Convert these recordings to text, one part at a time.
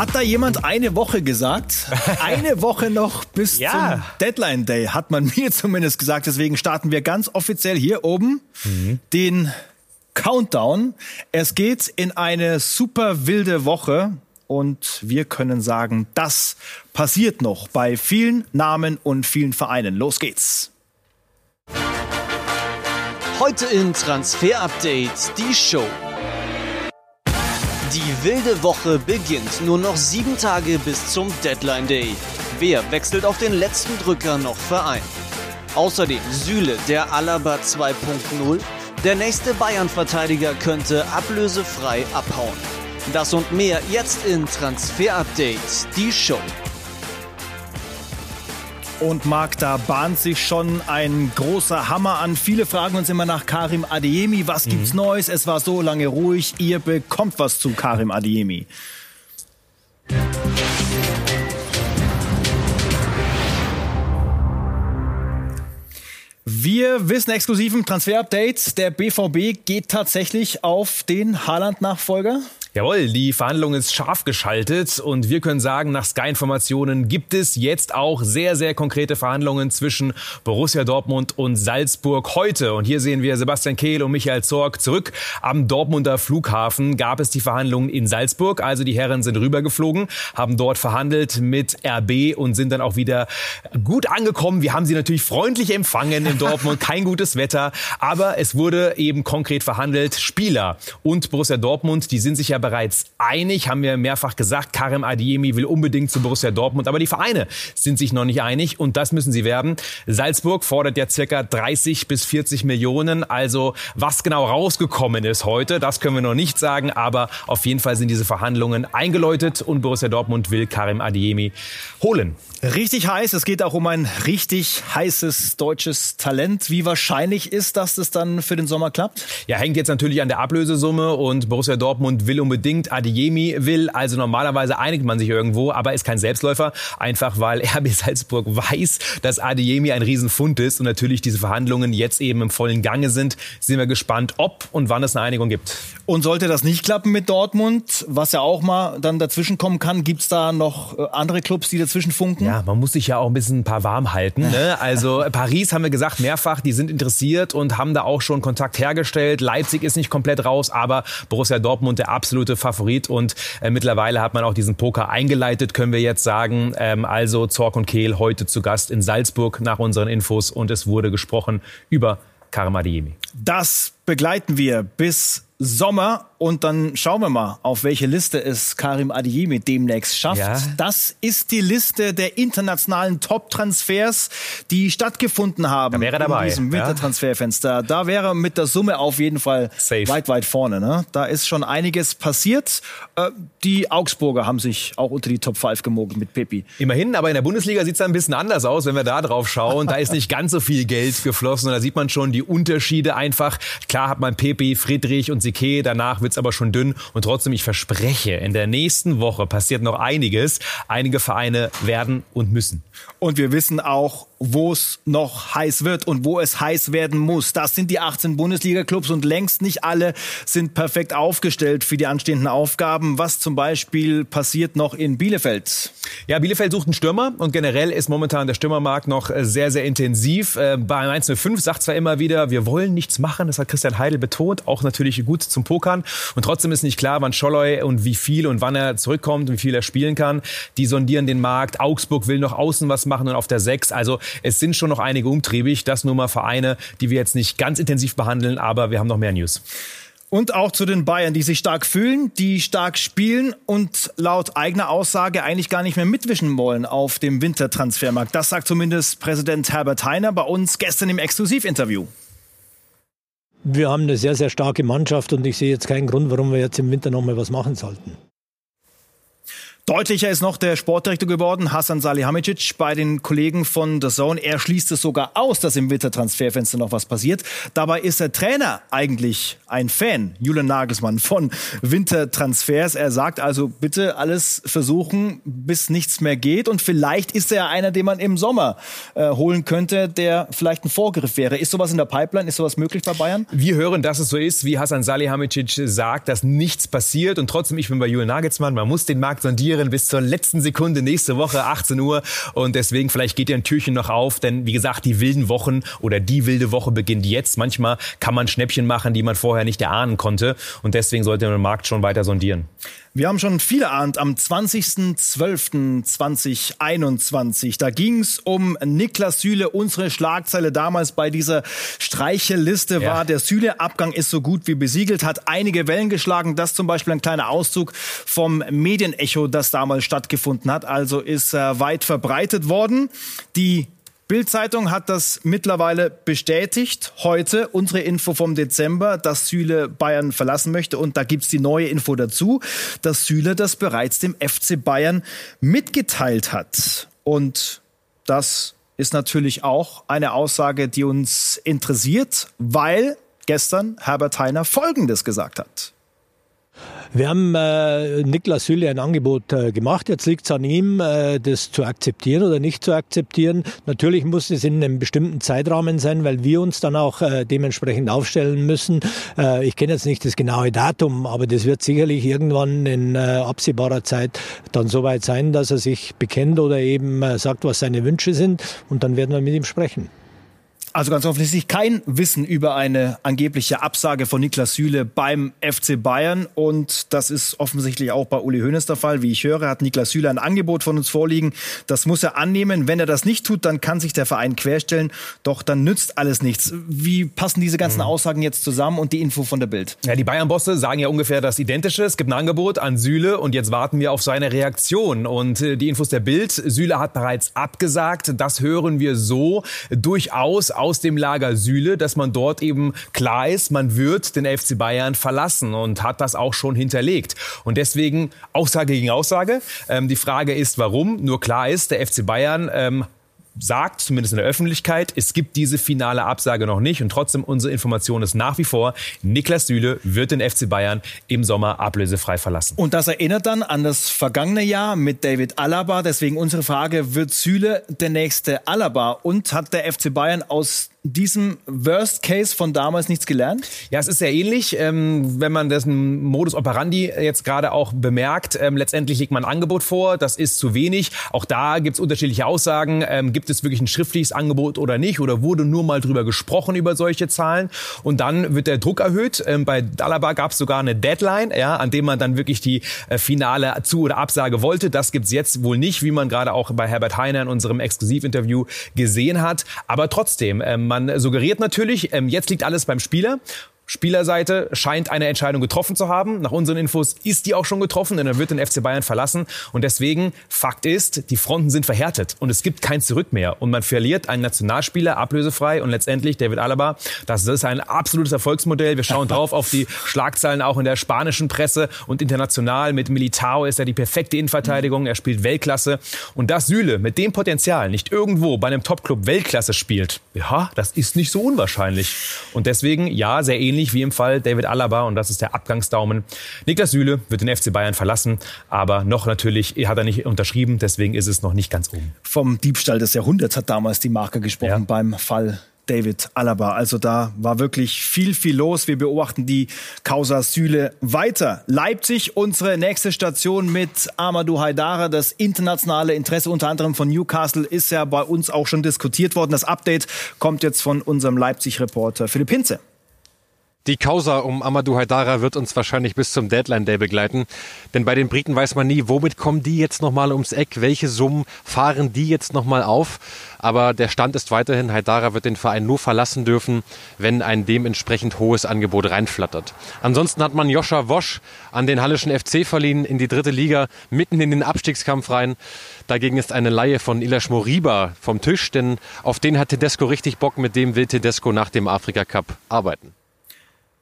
Hat da jemand eine Woche gesagt? Eine Woche noch bis ja. zum Deadline Day, hat man mir zumindest gesagt. Deswegen starten wir ganz offiziell hier oben mhm. den Countdown. Es geht in eine super wilde Woche und wir können sagen, das passiert noch bei vielen Namen und vielen Vereinen. Los geht's. Heute in Transfer Update die Show. Die wilde Woche beginnt. Nur noch sieben Tage bis zum Deadline Day. Wer wechselt auf den letzten Drücker noch Verein? Außerdem Süle, der Alaba 2.0. Der nächste Bayern-Verteidiger könnte ablösefrei abhauen. Das und mehr jetzt in Transfer Update, die Show. Und Marc, da bahnt sich schon ein großer Hammer an. Viele fragen uns immer nach Karim Adeyemi. Was gibt's mhm. Neues? Es war so lange ruhig. Ihr bekommt was zu Karim Adeyemi. Wir wissen exklusiv im Transfer-Update, der BVB geht tatsächlich auf den Haaland-Nachfolger. Jawohl, die Verhandlung ist scharf geschaltet und wir können sagen, nach Sky-Informationen gibt es jetzt auch sehr, sehr konkrete Verhandlungen zwischen Borussia Dortmund und Salzburg heute. Und hier sehen wir Sebastian Kehl und Michael Zorg zurück. Am Dortmunder Flughafen gab es die Verhandlungen in Salzburg. Also die Herren sind rübergeflogen, haben dort verhandelt mit RB und sind dann auch wieder gut angekommen. Wir haben sie natürlich freundlich empfangen in Dortmund. Kein gutes Wetter, aber es wurde eben konkret verhandelt. Spieler und Borussia Dortmund, die sind sich ja bereits einig, haben wir mehrfach gesagt. Karim Adiemi will unbedingt zu Borussia Dortmund, aber die Vereine sind sich noch nicht einig und das müssen sie werden. Salzburg fordert ja circa 30 bis 40 Millionen. Also was genau rausgekommen ist heute, das können wir noch nicht sagen, aber auf jeden Fall sind diese Verhandlungen eingeläutet und Borussia Dortmund will Karim Adiemi holen. Richtig heiß. Es geht auch um ein richtig heißes deutsches Talent. Wie wahrscheinlich ist, dass das dann für den Sommer klappt? Ja, hängt jetzt natürlich an der Ablösesumme und Borussia Dortmund will unbedingt Adiemi will. Also normalerweise einigt man sich irgendwo, aber ist kein Selbstläufer. Einfach weil RB Salzburg weiß, dass Adiemi ein Riesenfund ist und natürlich diese Verhandlungen jetzt eben im vollen Gange sind. Sind wir gespannt, ob und wann es eine Einigung gibt. Und sollte das nicht klappen mit Dortmund, was ja auch mal dann dazwischen kommen kann, gibt es da noch äh, andere Clubs, die dazwischen funken? Ja, man muss sich ja auch ein bisschen ein paar warm halten. Ne? Also Paris haben wir gesagt mehrfach, die sind interessiert und haben da auch schon Kontakt hergestellt. Leipzig ist nicht komplett raus, aber Borussia Dortmund der absolute Favorit und äh, mittlerweile hat man auch diesen Poker eingeleitet, können wir jetzt sagen. Ähm, also Zorc und Kehl heute zu Gast in Salzburg nach unseren Infos und es wurde gesprochen über Karim Adeyemi. Das begleiten wir bis Sommer und dann schauen wir mal, auf welche Liste es Karim Adeyemi demnächst schafft. Ja. Das ist die Liste der internationalen Top-Transfers, die stattgefunden haben da wäre er dabei, in diesem Wintertransferfenster. Ja. Da wäre mit der Summe auf jeden Fall Safe. weit, weit vorne. Ne? Da ist schon einiges passiert. Äh, die Augsburger haben sich auch unter die Top 5 gemogen mit Pepi. Immerhin, aber in der Bundesliga sieht es ein bisschen anders aus, wenn wir da drauf schauen. Da ist nicht ganz so viel Geld geflossen und da sieht man schon die Unterschiede einfach. Klar hat man Pepi, Friedrich und Sique, danach wird's aber schon dünn. Und trotzdem, ich verspreche, in der nächsten Woche passiert noch einiges. Einige Vereine werden und müssen. Und wir wissen auch, wo es noch heiß wird und wo es heiß werden muss. Das sind die 18 Bundesliga-Clubs und längst nicht alle sind perfekt aufgestellt für die anstehenden Aufgaben. Was zum Beispiel passiert noch in Bielefeld? Ja, Bielefeld sucht einen Stürmer und generell ist momentan der Stürmermarkt noch sehr, sehr intensiv. Äh, bei 105 sagt zwar immer wieder, wir wollen nichts machen, das hat Christian Heidel betont, auch natürlich gut zum Pokern. Und trotzdem ist nicht klar, wann Scholloy und wie viel und wann er zurückkommt und wie viel er spielen kann. Die sondieren den Markt. Augsburg will noch außen was machen und auf der 6. Also es sind schon noch einige umtriebig. Das nur mal Vereine, die wir jetzt nicht ganz intensiv behandeln, aber wir haben noch mehr News. Und auch zu den Bayern, die sich stark fühlen, die stark spielen und laut eigener Aussage eigentlich gar nicht mehr mitwischen wollen auf dem Wintertransfermarkt. Das sagt zumindest Präsident Herbert Heiner bei uns gestern im Exklusivinterview. Wir haben eine sehr, sehr starke Mannschaft und ich sehe jetzt keinen Grund, warum wir jetzt im Winter noch mal was machen sollten. Deutlicher ist noch der Sportdirektor geworden, Hassan Salihamidzic, bei den Kollegen von The Zone. Er schließt es sogar aus, dass im Wintertransferfenster noch was passiert. Dabei ist der Trainer eigentlich ein Fan, Julian Nagelsmann, von Wintertransfers. Er sagt also, bitte alles versuchen, bis nichts mehr geht. Und vielleicht ist er einer, den man im Sommer äh, holen könnte, der vielleicht ein Vorgriff wäre. Ist sowas in der Pipeline? Ist sowas möglich bei Bayern? Wir hören, dass es so ist, wie Hassan Salihamidzic sagt, dass nichts passiert. Und trotzdem, ich bin bei Julian Nagelsmann. Man muss den Markt sondieren spekulieren bis zur letzten Sekunde nächste Woche, 18 Uhr. Und deswegen vielleicht geht ja ein Türchen noch auf, denn wie gesagt, die wilden Wochen oder die wilde Woche beginnt jetzt. Manchmal kann man Schnäppchen machen, die man vorher nicht erahnen konnte. Und deswegen sollte man den Markt schon weiter sondieren. Wir haben schon viel erahnt am 20.12.2021. Da ging es um Niklas Süle. Unsere Schlagzeile damals bei dieser Streicheliste ja. war, der Süle-Abgang ist so gut wie besiegelt, hat einige Wellen geschlagen. Das zum Beispiel ein kleiner Auszug vom Medienecho, das damals stattgefunden hat. Also ist äh, weit verbreitet worden. Die Bild-Zeitung hat das mittlerweile bestätigt. Heute unsere Info vom Dezember, dass Süle Bayern verlassen möchte. Und da gibt's die neue Info dazu, dass Süle das bereits dem FC Bayern mitgeteilt hat. Und das ist natürlich auch eine Aussage, die uns interessiert, weil gestern Herbert Heiner Folgendes gesagt hat. Wir haben äh, Niklas Süle ein Angebot äh, gemacht. Jetzt liegt es an ihm, äh, das zu akzeptieren oder nicht zu akzeptieren. Natürlich muss es in einem bestimmten Zeitrahmen sein, weil wir uns dann auch äh, dementsprechend aufstellen müssen. Äh, ich kenne jetzt nicht das genaue Datum, aber das wird sicherlich irgendwann in äh, absehbarer Zeit dann soweit sein, dass er sich bekennt oder eben äh, sagt, was seine Wünsche sind. Und dann werden wir mit ihm sprechen. Also ganz offensichtlich kein Wissen über eine angebliche Absage von Niklas Süle beim FC Bayern. Und das ist offensichtlich auch bei Uli Hoeneß der Fall. Wie ich höre, hat Niklas Süle ein Angebot von uns vorliegen. Das muss er annehmen. Wenn er das nicht tut, dann kann sich der Verein querstellen. Doch dann nützt alles nichts. Wie passen diese ganzen mhm. Aussagen jetzt zusammen und die Info von der Bild? Ja, die Bayern-Bosse sagen ja ungefähr das Identische. Es gibt ein Angebot an Süle und jetzt warten wir auf seine Reaktion. Und äh, die Infos der Bild. Süle hat bereits abgesagt. Das hören wir so durchaus aus dem Lager Süle, dass man dort eben klar ist, man wird den FC Bayern verlassen und hat das auch schon hinterlegt. Und deswegen Aussage gegen Aussage. Ähm, die Frage ist, warum? Nur klar ist, der FC Bayern ähm, sagt, zumindest in der Öffentlichkeit, es gibt diese finale Absage noch nicht. Und trotzdem, unsere Information ist nach wie vor, Niklas Süle wird den FC Bayern im Sommer ablösefrei verlassen. Und das erinnert dann an das vergangene Jahr mit David Alaba. Deswegen unsere Frage, wird Süle der nächste Alaba? Und hat der FC Bayern aus diesem Worst Case von damals nichts gelernt? Ja, es ist sehr ähnlich, ähm, wenn man dessen Modus operandi jetzt gerade auch bemerkt. Ähm, letztendlich legt man ein Angebot vor, das ist zu wenig. Auch da gibt es unterschiedliche Aussagen. Ähm, gibt es wirklich ein schriftliches Angebot oder nicht? Oder wurde nur mal drüber gesprochen über solche Zahlen? Und dann wird der Druck erhöht. Ähm, bei Dalaba gab es sogar eine Deadline, ja, an dem man dann wirklich die äh, finale Zu- oder Absage wollte. Das gibt's jetzt wohl nicht, wie man gerade auch bei Herbert Heiner in unserem Exklusivinterview gesehen hat. Aber trotzdem, ähm, man suggeriert natürlich, ähm, jetzt liegt alles beim Spieler. Spielerseite scheint eine Entscheidung getroffen zu haben. Nach unseren Infos ist die auch schon getroffen, denn er wird den FC Bayern verlassen. Und deswegen, Fakt ist, die Fronten sind verhärtet und es gibt kein Zurück mehr. Und man verliert einen Nationalspieler ablösefrei und letztendlich David Alaba. Das ist ein absolutes Erfolgsmodell. Wir schauen drauf auf die Schlagzeilen auch in der spanischen Presse und international. Mit Militao ist er die perfekte Innenverteidigung. Er spielt Weltklasse. Und dass Süle mit dem Potenzial nicht irgendwo bei einem Topclub Weltklasse spielt, ja, das ist nicht so unwahrscheinlich. Und deswegen, ja, sehr ähnlich ähnlich wie im Fall David Alaba und das ist der Abgangsdaumen. Niklas Süle wird den FC Bayern verlassen, aber noch natürlich hat er nicht unterschrieben, deswegen ist es noch nicht ganz um. Vom Diebstahl des Jahrhunderts hat damals die Marke gesprochen ja. beim Fall David Alaba. Also da war wirklich viel, viel los. Wir beobachten die Causa Süle weiter. Leipzig, unsere nächste Station mit Amadou Haidara. Das internationale Interesse unter anderem von Newcastle ist ja bei uns auch schon diskutiert worden. Das Update kommt jetzt von unserem Leipzig-Reporter Philipp Hinze. Die Causa um Amadou Haidara wird uns wahrscheinlich bis zum Deadline Day begleiten. Denn bei den Briten weiß man nie, womit kommen die jetzt nochmal ums Eck? Welche Summen fahren die jetzt nochmal auf? Aber der Stand ist weiterhin, Haidara wird den Verein nur verlassen dürfen, wenn ein dementsprechend hohes Angebot reinflattert. Ansonsten hat man Joscha Wosch an den Hallischen FC verliehen in die dritte Liga, mitten in den Abstiegskampf rein. Dagegen ist eine Laie von Ilash Moriba vom Tisch, denn auf den hat Tedesco richtig Bock, mit dem will Tedesco nach dem Afrika Cup arbeiten.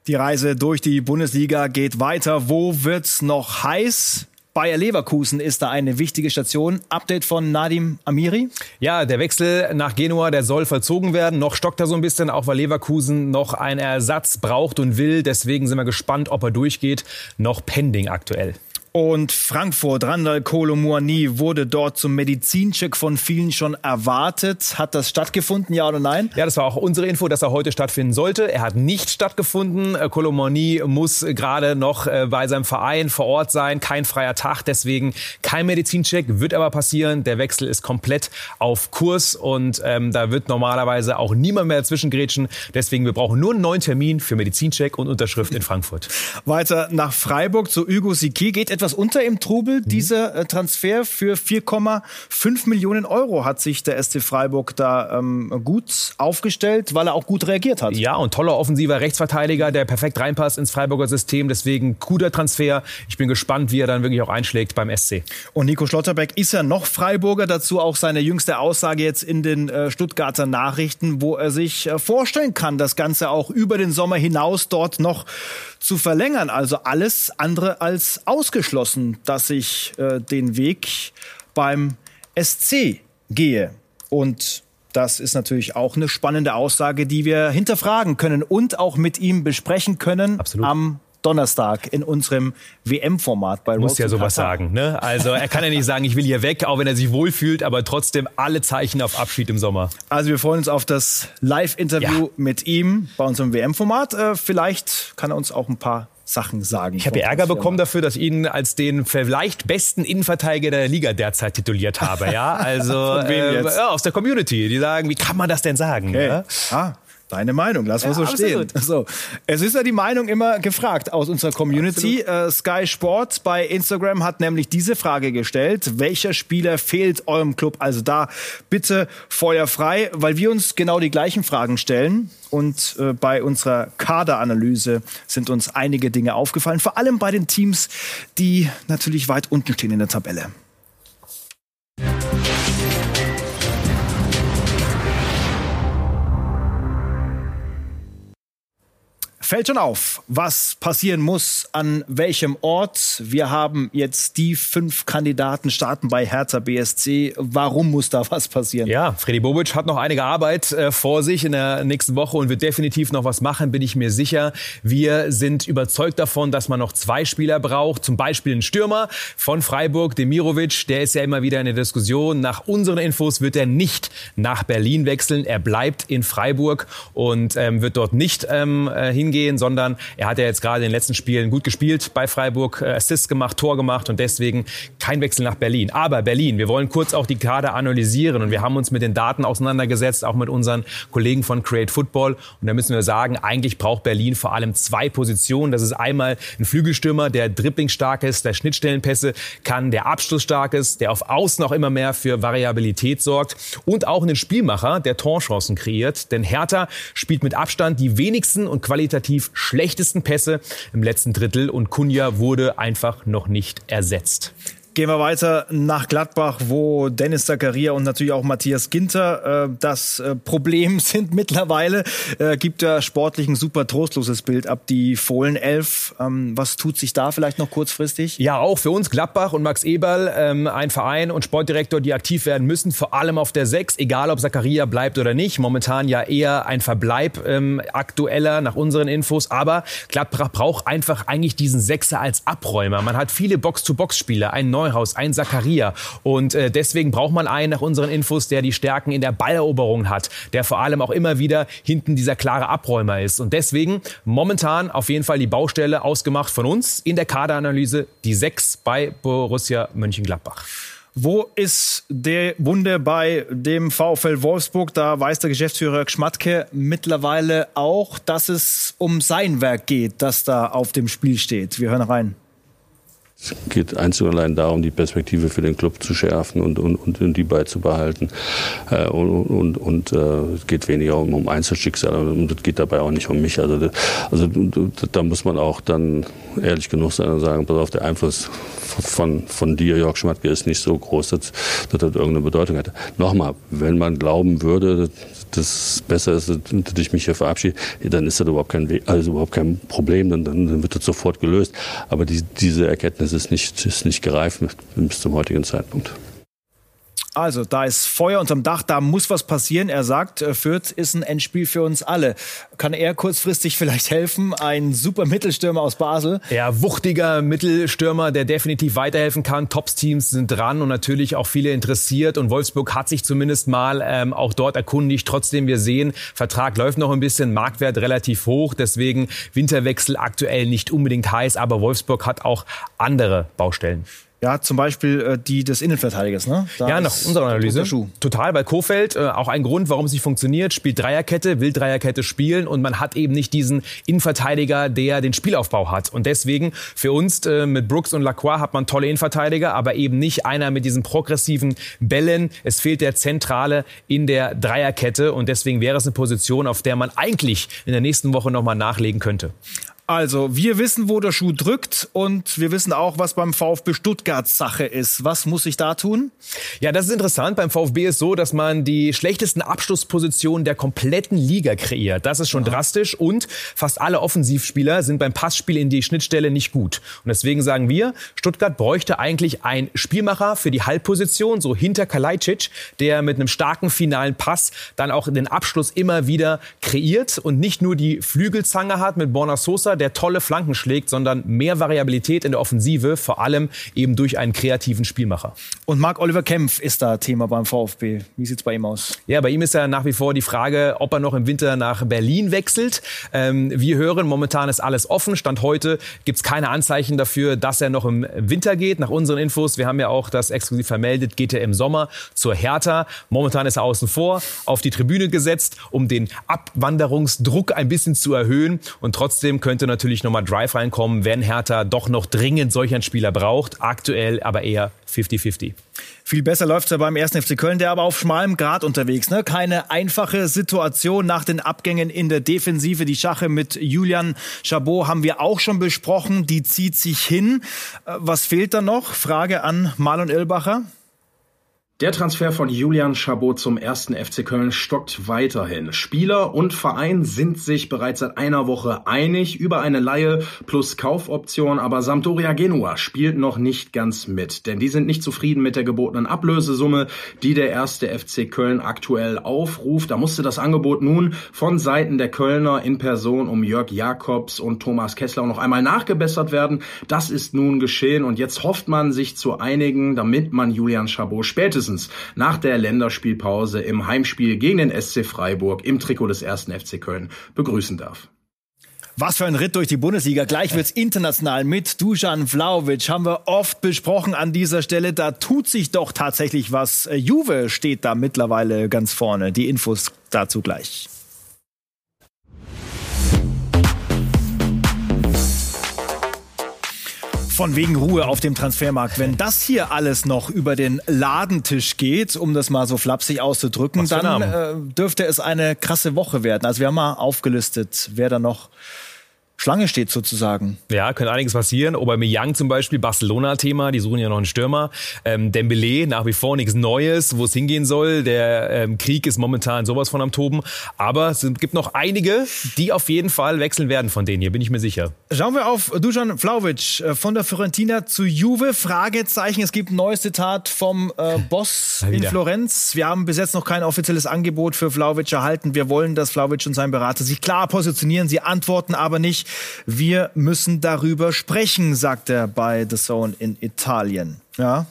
Die Reise durch die Bundesliga geht weiter. Wo wird's noch heiß? Bayer Leverkusen ist da eine wichtige Station. Update von Nadim Amiri. Ja, der Wechsel nach Genua, der soll vollzogen werden. Noch stockt er so ein bisschen, auch weil Leverkusen noch einen Ersatz braucht und will. Deswegen sind wir gespannt, ob er durchgeht. Noch pending aktuell. Und Frankfurt, Randall Kolomuani wurde dort zum Medizincheck von vielen schon erwartet. Hat das stattgefunden, ja oder nein? Ja, das war auch unsere Info, dass er heute stattfinden sollte. Er hat nicht stattgefunden. Kolomuani muss gerade noch äh, bei seinem Verein vor Ort sein. Kein freier Tag, deswegen kein Medizincheck. Wird aber passieren. Der Wechsel ist komplett auf Kurs und ähm, da wird normalerweise auch niemand mehr dazwischengrätschen. Deswegen, wir brauchen nur einen neuen Termin für Medizincheck und Unterschrift in Frankfurt. Weiter nach Freiburg zu Hugo Siki. Geht etwas unter im Trubel. Mhm. Dieser äh, Transfer für 4,5 Millionen Euro hat sich der SC Freiburg da ähm, gut aufgestellt, weil er auch gut reagiert hat. Ja, und toller offensiver Rechtsverteidiger, der perfekt reinpasst ins Freiburger System. Deswegen guter Transfer. Ich bin gespannt, wie er dann wirklich auch einschlägt beim SC. Und Nico Schlotterbeck ist ja noch Freiburger. Dazu auch seine jüngste Aussage jetzt in den äh, Stuttgarter Nachrichten, wo er sich äh, vorstellen kann, das Ganze auch über den Sommer hinaus dort noch zu verlängern. Also alles andere als ausgeschlossen, dass ich äh, den Weg beim SC gehe. Und das ist natürlich auch eine spannende Aussage, die wir hinterfragen können und auch mit ihm besprechen können Absolut. am Donnerstag in unserem WM-Format bei Muss ja sowas sagen. Ne? Also er kann ja nicht sagen, ich will hier weg, auch wenn er sich wohlfühlt, aber trotzdem alle Zeichen auf Abschied im Sommer. Also wir freuen uns auf das Live-Interview ja. mit ihm bei unserem WM-Format. Äh, vielleicht kann er uns auch ein paar Sachen sagen. Ich habe Ärger bekommen dafür, dass ich ihn als den vielleicht besten Innenverteidiger der Liga derzeit tituliert habe. Ja, also äh, ja, aus der Community. Die sagen, wie kann man das denn sagen? Okay. Ja? Ah, Deine Meinung, lass mal ja, so stehen. So. Es ist ja die Meinung immer gefragt aus unserer Community. Äh, Sky Sports bei Instagram hat nämlich diese Frage gestellt. Welcher Spieler fehlt eurem Club? Also da bitte Feuer frei, weil wir uns genau die gleichen Fragen stellen. Und äh, bei unserer Kaderanalyse sind uns einige Dinge aufgefallen. Vor allem bei den Teams, die natürlich weit unten stehen in der Tabelle. Fällt schon auf, was passieren muss, an welchem Ort. Wir haben jetzt die fünf Kandidaten starten bei Hertha BSC. Warum muss da was passieren? Ja, Freddy Bobic hat noch einige Arbeit äh, vor sich in der nächsten Woche und wird definitiv noch was machen, bin ich mir sicher. Wir sind überzeugt davon, dass man noch zwei Spieler braucht, zum Beispiel einen Stürmer von Freiburg, Demirovic. Der ist ja immer wieder in der Diskussion. Nach unseren Infos wird er nicht nach Berlin wechseln. Er bleibt in Freiburg und ähm, wird dort nicht ähm, äh, hingehen gehen, sondern er hat ja jetzt gerade in den letzten Spielen gut gespielt bei Freiburg, äh, Assists gemacht, Tor gemacht und deswegen kein Wechsel nach Berlin. Aber Berlin, wir wollen kurz auch die Kader analysieren und wir haben uns mit den Daten auseinandergesetzt, auch mit unseren Kollegen von Create Football. Und da müssen wir sagen, eigentlich braucht Berlin vor allem zwei Positionen. Das ist einmal ein Flügelstürmer, der dribblingstark ist, der Schnittstellenpässe kann, der abschlussstark ist, der auf Außen auch immer mehr für Variabilität sorgt und auch einen Spielmacher, der Torchancen kreiert. Denn Hertha spielt mit Abstand die wenigsten und qualitativ qualitativ schlechtesten Pässe im letzten Drittel und Kunja wurde einfach noch nicht ersetzt. Gehen wir weiter nach Gladbach, wo Dennis Zakaria und natürlich auch Matthias Ginter äh, das äh, Problem sind mittlerweile. Äh, gibt ja sportlich ein super trostloses Bild ab die Fohlenelf. Ähm, was tut sich da vielleicht noch kurzfristig? Ja, auch für uns Gladbach und Max Eberl, ähm, ein Verein und Sportdirektor, die aktiv werden müssen, vor allem auf der Sechs, egal ob Zakaria bleibt oder nicht. Momentan ja eher ein Verbleib ähm, aktueller nach unseren Infos. Aber Gladbach braucht einfach eigentlich diesen Sechser als Abräumer. Man hat viele Box-to-Box-Spieler, einen Neuhaus, ein Zakaria. Und äh, deswegen braucht man einen nach unseren Infos, der die Stärken in der Balleroberung hat, der vor allem auch immer wieder hinten dieser klare Abräumer ist. Und deswegen momentan auf jeden Fall die Baustelle ausgemacht von uns in der Kaderanalyse, die sechs bei Borussia Mönchengladbach. Wo ist der Wunde bei dem VfL Wolfsburg? Da weiß der Geschäftsführer Schmatke mittlerweile auch, dass es um sein Werk geht, das da auf dem Spiel steht. Wir hören rein. Es geht einzig und allein darum, die Perspektive für den Club zu schärfen und, und, und die beizubehalten. Äh, und und, und äh, es geht weniger um, um Einzelschicksale und es geht dabei auch nicht um mich. Also, also da muss man auch dann ehrlich genug sein und sagen, pass auf, der Einfluss von, von dir, Jörg Schmatke, ist nicht so groß, dass, dass das irgendeine Bedeutung hätte. Nochmal, wenn man glauben würde, dass es besser ist, dass ich mich hier verabschiede, dann ist das überhaupt kein, Weg, also überhaupt kein Problem, dann, dann wird das sofort gelöst. Aber die, diese Erkenntnis ist nicht, ist nicht gereift bis zum heutigen Zeitpunkt. Also, da ist Feuer unterm Dach, da muss was passieren. Er sagt, äh, Fürth ist ein Endspiel für uns alle. Kann er kurzfristig vielleicht helfen? Ein super Mittelstürmer aus Basel. Ja, wuchtiger Mittelstürmer, der definitiv weiterhelfen kann. Tops-Teams sind dran und natürlich auch viele interessiert. Und Wolfsburg hat sich zumindest mal ähm, auch dort erkundigt. Trotzdem, wir sehen, Vertrag läuft noch ein bisschen, Marktwert relativ hoch. Deswegen Winterwechsel aktuell nicht unbedingt heiß. Aber Wolfsburg hat auch andere Baustellen. Ja, zum Beispiel äh, die des Innenverteidigers, ne? Da ja, nach unserer Analyse. Total bei Kofeld. Äh, auch ein Grund, warum es nicht funktioniert. Spielt Dreierkette, will Dreierkette spielen und man hat eben nicht diesen Innenverteidiger, der den Spielaufbau hat. Und deswegen für uns äh, mit Brooks und Lacroix hat man tolle Innenverteidiger, aber eben nicht einer mit diesen progressiven Bällen. Es fehlt der Zentrale in der Dreierkette und deswegen wäre es eine Position, auf der man eigentlich in der nächsten Woche nochmal nachlegen könnte. Also, wir wissen, wo der Schuh drückt und wir wissen auch, was beim VfB Stuttgart Sache ist. Was muss ich da tun? Ja, das ist interessant. Beim VfB ist so, dass man die schlechtesten Abschlusspositionen der kompletten Liga kreiert. Das ist schon ja. drastisch und fast alle Offensivspieler sind beim Passspiel in die Schnittstelle nicht gut. Und deswegen sagen wir, Stuttgart bräuchte eigentlich einen Spielmacher für die Halbposition, so hinter Kalajdzic, der mit einem starken finalen Pass dann auch den Abschluss immer wieder kreiert und nicht nur die Flügelzange hat mit Borna Sosa, der tolle Flanken schlägt, sondern mehr Variabilität in der Offensive, vor allem eben durch einen kreativen Spielmacher. Und Marc-Oliver Kempf ist da Thema beim VfB. Wie sieht's bei ihm aus? Ja, bei ihm ist ja nach wie vor die Frage, ob er noch im Winter nach Berlin wechselt. Ähm, wir hören, momentan ist alles offen. Stand heute gibt's keine Anzeichen dafür, dass er noch im Winter geht. Nach unseren Infos, wir haben ja auch das exklusiv vermeldet, geht er im Sommer zur Hertha. Momentan ist er außen vor, auf die Tribüne gesetzt, um den Abwanderungsdruck ein bisschen zu erhöhen. Und trotzdem könnte natürlich nochmal Drive reinkommen, wenn Hertha doch noch dringend solch einen Spieler braucht. Aktuell aber eher 50-50. Viel besser läuft's ja beim 1. FC Köln, der aber auf schmalem Grad unterwegs. Ne? Keine einfache Situation nach den Abgängen in der Defensive. Die Schache mit Julian Chabot haben wir auch schon besprochen. Die zieht sich hin. Äh, was fehlt da noch? Frage an Marlon Illbacher. Der Transfer von Julian Chabot zum ersten FC Köln stockt weiterhin. Spieler und Verein sind sich bereits seit einer Woche einig über eine Laie plus Kaufoption, aber Sampdoria Genua spielt noch nicht ganz mit, denn die sind nicht zufrieden mit der gebotenen Ablösesumme, die der erste FC Köln aktuell aufruft. Da musste das Angebot nun von Seiten der Kölner in Person um Jörg Jakobs und Thomas Kessler noch einmal nachgebessert werden. Das ist nun geschehen und jetzt hofft man sich zu einigen, damit man Julian Chabot spätestens spätestens nach der Länderspielpause im Heimspiel gegen den SC Freiburg im Trikot des ersten FC Köln begrüßen darf. Was für ein Ritt durch die Bundesliga. Gleich wird's international mit Dusan Vlaovic. Haben wir oft besprochen an dieser Stelle. Da tut sich doch tatsächlich was. Juve steht da mittlerweile ganz vorne. Die Infos dazu gleich. Von wegen Ruhe auf dem Transfermarkt. Wenn das hier alles noch über den Ladentisch geht, um das mal so flapsig auszudrücken, dann äh, dürfte es eine krasse Woche werden. Also wir haben mal aufgelistet, wer da noch Schlange steht sozusagen. Ja, könnte einiges passieren. Aubameyang zum Beispiel, Barcelona-Thema, die suchen ja noch einen Stürmer. Ähm, Dembele, nach wie vor nichts Neues, wo es hingehen soll. Der ähm, Krieg ist momentan sowas von am Toben. Aber es gibt noch einige, die auf jeden Fall wechseln werden von denen hier, bin ich mir sicher. Schauen wir auf Dusan Vlaovic äh, von der Fiorentina zu Juve. Fragezeichen, es gibt ein neues Zitat vom äh, Boss in Florenz. Wir haben bis jetzt noch kein offizielles Angebot für Vlaovic erhalten. Wir wollen, dass Vlaovic und sein Berater sich klar positionieren. Sie antworten aber nicht. Wir müssen darüber sprechen, sagt er bei The Zone in Italien. Ja.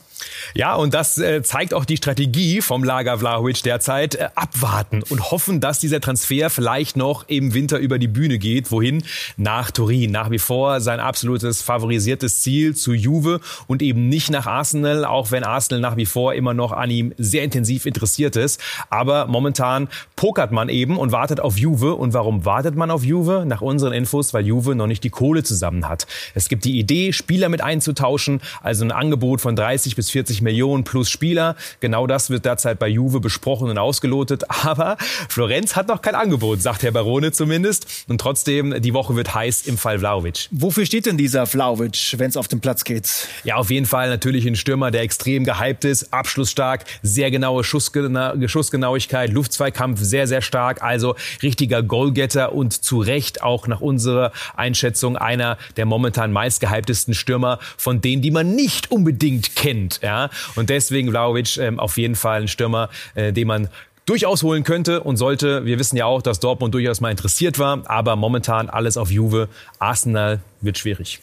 Ja, und das äh, zeigt auch die Strategie vom Lager Vlahovic derzeit. Äh, abwarten und hoffen, dass dieser Transfer vielleicht noch im Winter über die Bühne geht. Wohin? Nach Turin. Nach wie vor sein absolutes favorisiertes Ziel zu Juve und eben nicht nach Arsenal, auch wenn Arsenal nach wie vor immer noch an ihm sehr intensiv interessiert ist. Aber momentan pokert man eben und wartet auf Juve. Und warum wartet man auf Juve? Nach unseren Infos, weil Juve noch nicht die Kohle zusammen hat. Es gibt die Idee, Spieler mit einzutauschen, also ein Angebot von 30 bis 40 Millionen plus Spieler. Genau das wird derzeit bei Juve besprochen und ausgelotet. Aber Florenz hat noch kein Angebot, sagt Herr Barone zumindest. Und trotzdem, die Woche wird heiß im Fall Vlaovic. Wofür steht denn dieser Vlaovic, wenn es auf den Platz geht? Ja, auf jeden Fall natürlich ein Stürmer, der extrem gehypt ist, abschlussstark, sehr genaue Schussgena Schussgenauigkeit, Luftzweikampf sehr, sehr stark. Also richtiger Goalgetter und zu Recht auch nach unserer Einschätzung einer der momentan meistgehyptesten Stürmer von denen, die man nicht unbedingt kennt Ja? Und deswegen Vlaovic ähm, auf jeden Fall ein Stürmer, äh, den man durchaus holen könnte und sollte. Wir wissen ja auch, dass Dortmund durchaus mal interessiert war, aber momentan alles auf Juve. Arsenal wird schwierig.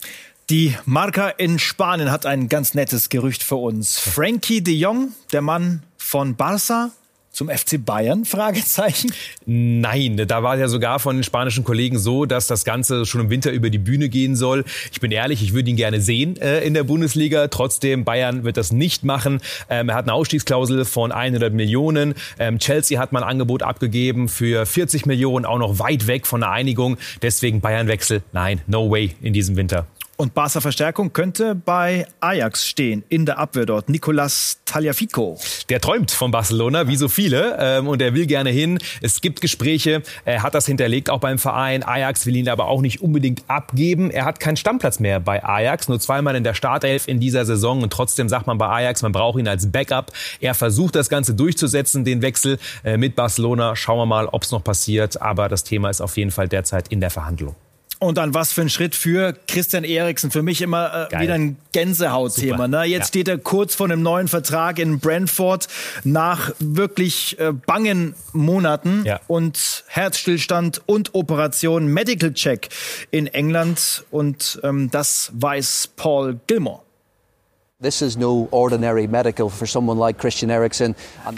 Die Marca in Spanien hat ein ganz nettes Gerücht für uns. Frankie de Jong, der Mann von Barca, zum FC Bayern? Fragezeichen. Nein, da war ja sogar von den spanischen Kollegen so, dass das Ganze schon im Winter über die Bühne gehen soll. Ich bin ehrlich, ich würde ihn gerne sehen äh, in der Bundesliga. Trotzdem, Bayern wird das nicht machen. Ähm, er hat eine Ausstiegsklausel von 100 Millionen. Ähm, Chelsea hat mal ein Angebot abgegeben für 40 Millionen, auch noch weit weg von der Einigung. Deswegen Bayern-Wechsel. Nein, no way in diesem Winter. Und Barca Verstärkung könnte bei Ajax stehen, in der Abwehr dort. Nicolas Tagliafico. Der träumt von Barcelona, wie so viele, ähm, und er will gerne hin. Es gibt Gespräche, er hat das hinterlegt, auch beim Verein. Ajax will ihn aber auch nicht unbedingt abgeben. Er hat keinen Stammplatz mehr bei Ajax, nur zweimal in der Startelf in dieser Saison. Und trotzdem sagt man bei Ajax, man braucht ihn als Backup. Er versucht das Ganze durchzusetzen, den Wechsel äh, mit Barcelona. Schauen wir mal, ob es noch passiert. Aber das Thema ist auf jeden Fall derzeit in der Verhandlung. Und dann was für ein Schritt für Christian Eriksen. Für mich immer äh, wieder ein Gänsehautthema. Ne? Jetzt ja. steht er kurz vor einem neuen Vertrag in Brentford nach wirklich äh, bangen Monaten ja. und Herzstillstand und Operation Medical Check in England. Und ähm, das weiß Paul Gilmore.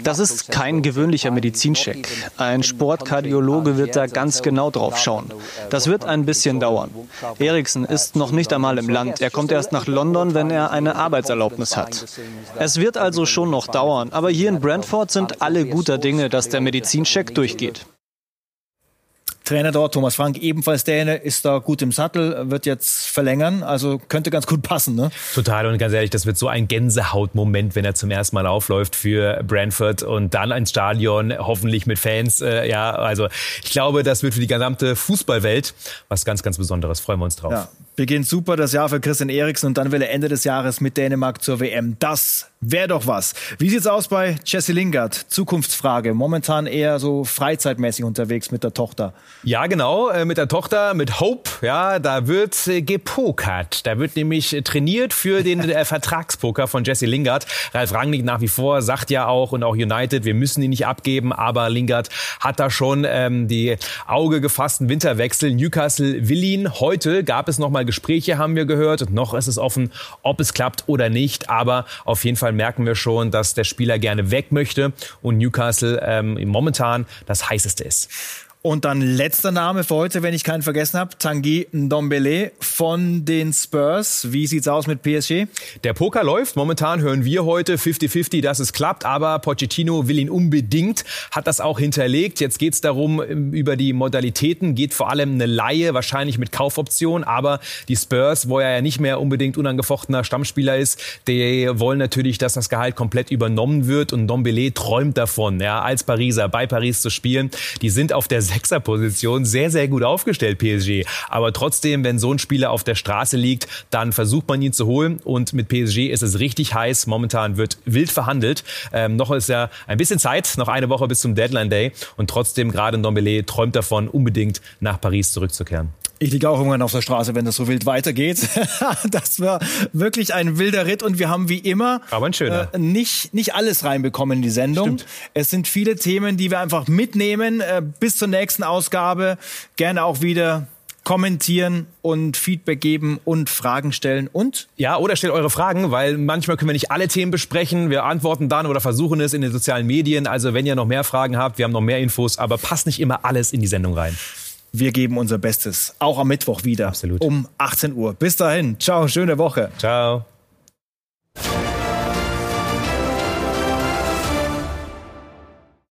Das ist kein gewöhnlicher Medizincheck. Ein Sportkardiologe wird da ganz genau drauf schauen. Das wird ein bisschen dauern. Eriksen ist noch nicht einmal im Land. Er kommt erst nach London, wenn er eine Arbeitserlaubnis hat. Es wird also schon noch dauern. Aber hier in Brentford sind alle guter Dinge, dass der Medizincheck durchgeht. Trainer dort, Thomas Frank, ebenfalls Däne, ist da gut im Sattel, wird jetzt verlängern, also könnte ganz gut passen. Ne? Total und ganz ehrlich, das wird so ein Gänsehautmoment, wenn er zum ersten Mal aufläuft für Brentford und dann ins Stadion, hoffentlich mit Fans. Äh, ja, also ich glaube, das wird für die gesamte Fußballwelt was ganz, ganz Besonderes. Freuen wir uns drauf. Ja, beginnt super das Jahr für Christian Eriksen und dann will er Ende des Jahres mit Dänemark zur WM. Das wäre doch was. Wie sieht's aus bei Jesse Lingard? Zukunftsfrage. Momentan eher so freizeitmäßig unterwegs mit der Tochter. Ja, genau, äh, mit der Tochter, mit Hope. Ja, da wird äh, gepokert. Da wird nämlich äh, trainiert für den Vertragspoker von Jesse Lingard. Ralf Rangnick nach wie vor sagt ja auch und auch United, wir müssen ihn nicht abgeben, aber Lingard hat da schon ähm, die Auge gefassten Winterwechsel. Newcastle will ihn. Heute gab es nochmal Gespräche, haben wir gehört. Und noch ist es offen, ob es klappt oder nicht. Aber auf jeden Fall merken wir schon, dass der Spieler gerne weg möchte und Newcastle ähm, momentan das heißeste ist. Und dann letzter Name für heute, wenn ich keinen vergessen habe, Tanguy Ndombele von den Spurs. Wie sieht's aus mit PSG? Der Poker läuft. Momentan hören wir heute 50-50, dass es klappt, aber Pochettino will ihn unbedingt, hat das auch hinterlegt. Jetzt geht's darum, über die Modalitäten, geht vor allem eine Laie, wahrscheinlich mit Kaufoption, aber die Spurs, wo er ja nicht mehr unbedingt unangefochtener Stammspieler ist, die wollen natürlich, dass das Gehalt komplett übernommen wird und Ndombele träumt davon, ja, als Pariser bei Paris zu spielen. Die sind auf der Sechserposition sehr, sehr gut aufgestellt, PSG. Aber trotzdem, wenn so ein Spieler auf der Straße liegt, dann versucht man ihn zu holen. Und mit PSG ist es richtig heiß. Momentan wird wild verhandelt. Ähm, noch ist ja ein bisschen Zeit, noch eine Woche bis zum Deadline Day. Und trotzdem, gerade Ndombele träumt davon, unbedingt nach Paris zurückzukehren. Ich liege auch irgendwann auf der Straße, wenn das so wild weitergeht. das war wirklich ein wilder Ritt und wir haben wie immer Aber ein schöner. Äh, nicht, nicht alles reinbekommen in die Sendung. Stimmt. Es sind viele Themen, die wir einfach mitnehmen äh, bis zur nächsten Ausgabe. Gerne auch wieder kommentieren und Feedback geben und Fragen stellen und ja oder stellt eure Fragen, weil manchmal können wir nicht alle Themen besprechen. Wir antworten dann oder versuchen es in den sozialen Medien. Also wenn ihr noch mehr Fragen habt, wir haben noch mehr Infos, aber passt nicht immer alles in die Sendung rein. Wir geben unser Bestes. Auch am Mittwoch wieder. Absolut. Um 18 Uhr. Bis dahin. Ciao. Schöne Woche. Ciao.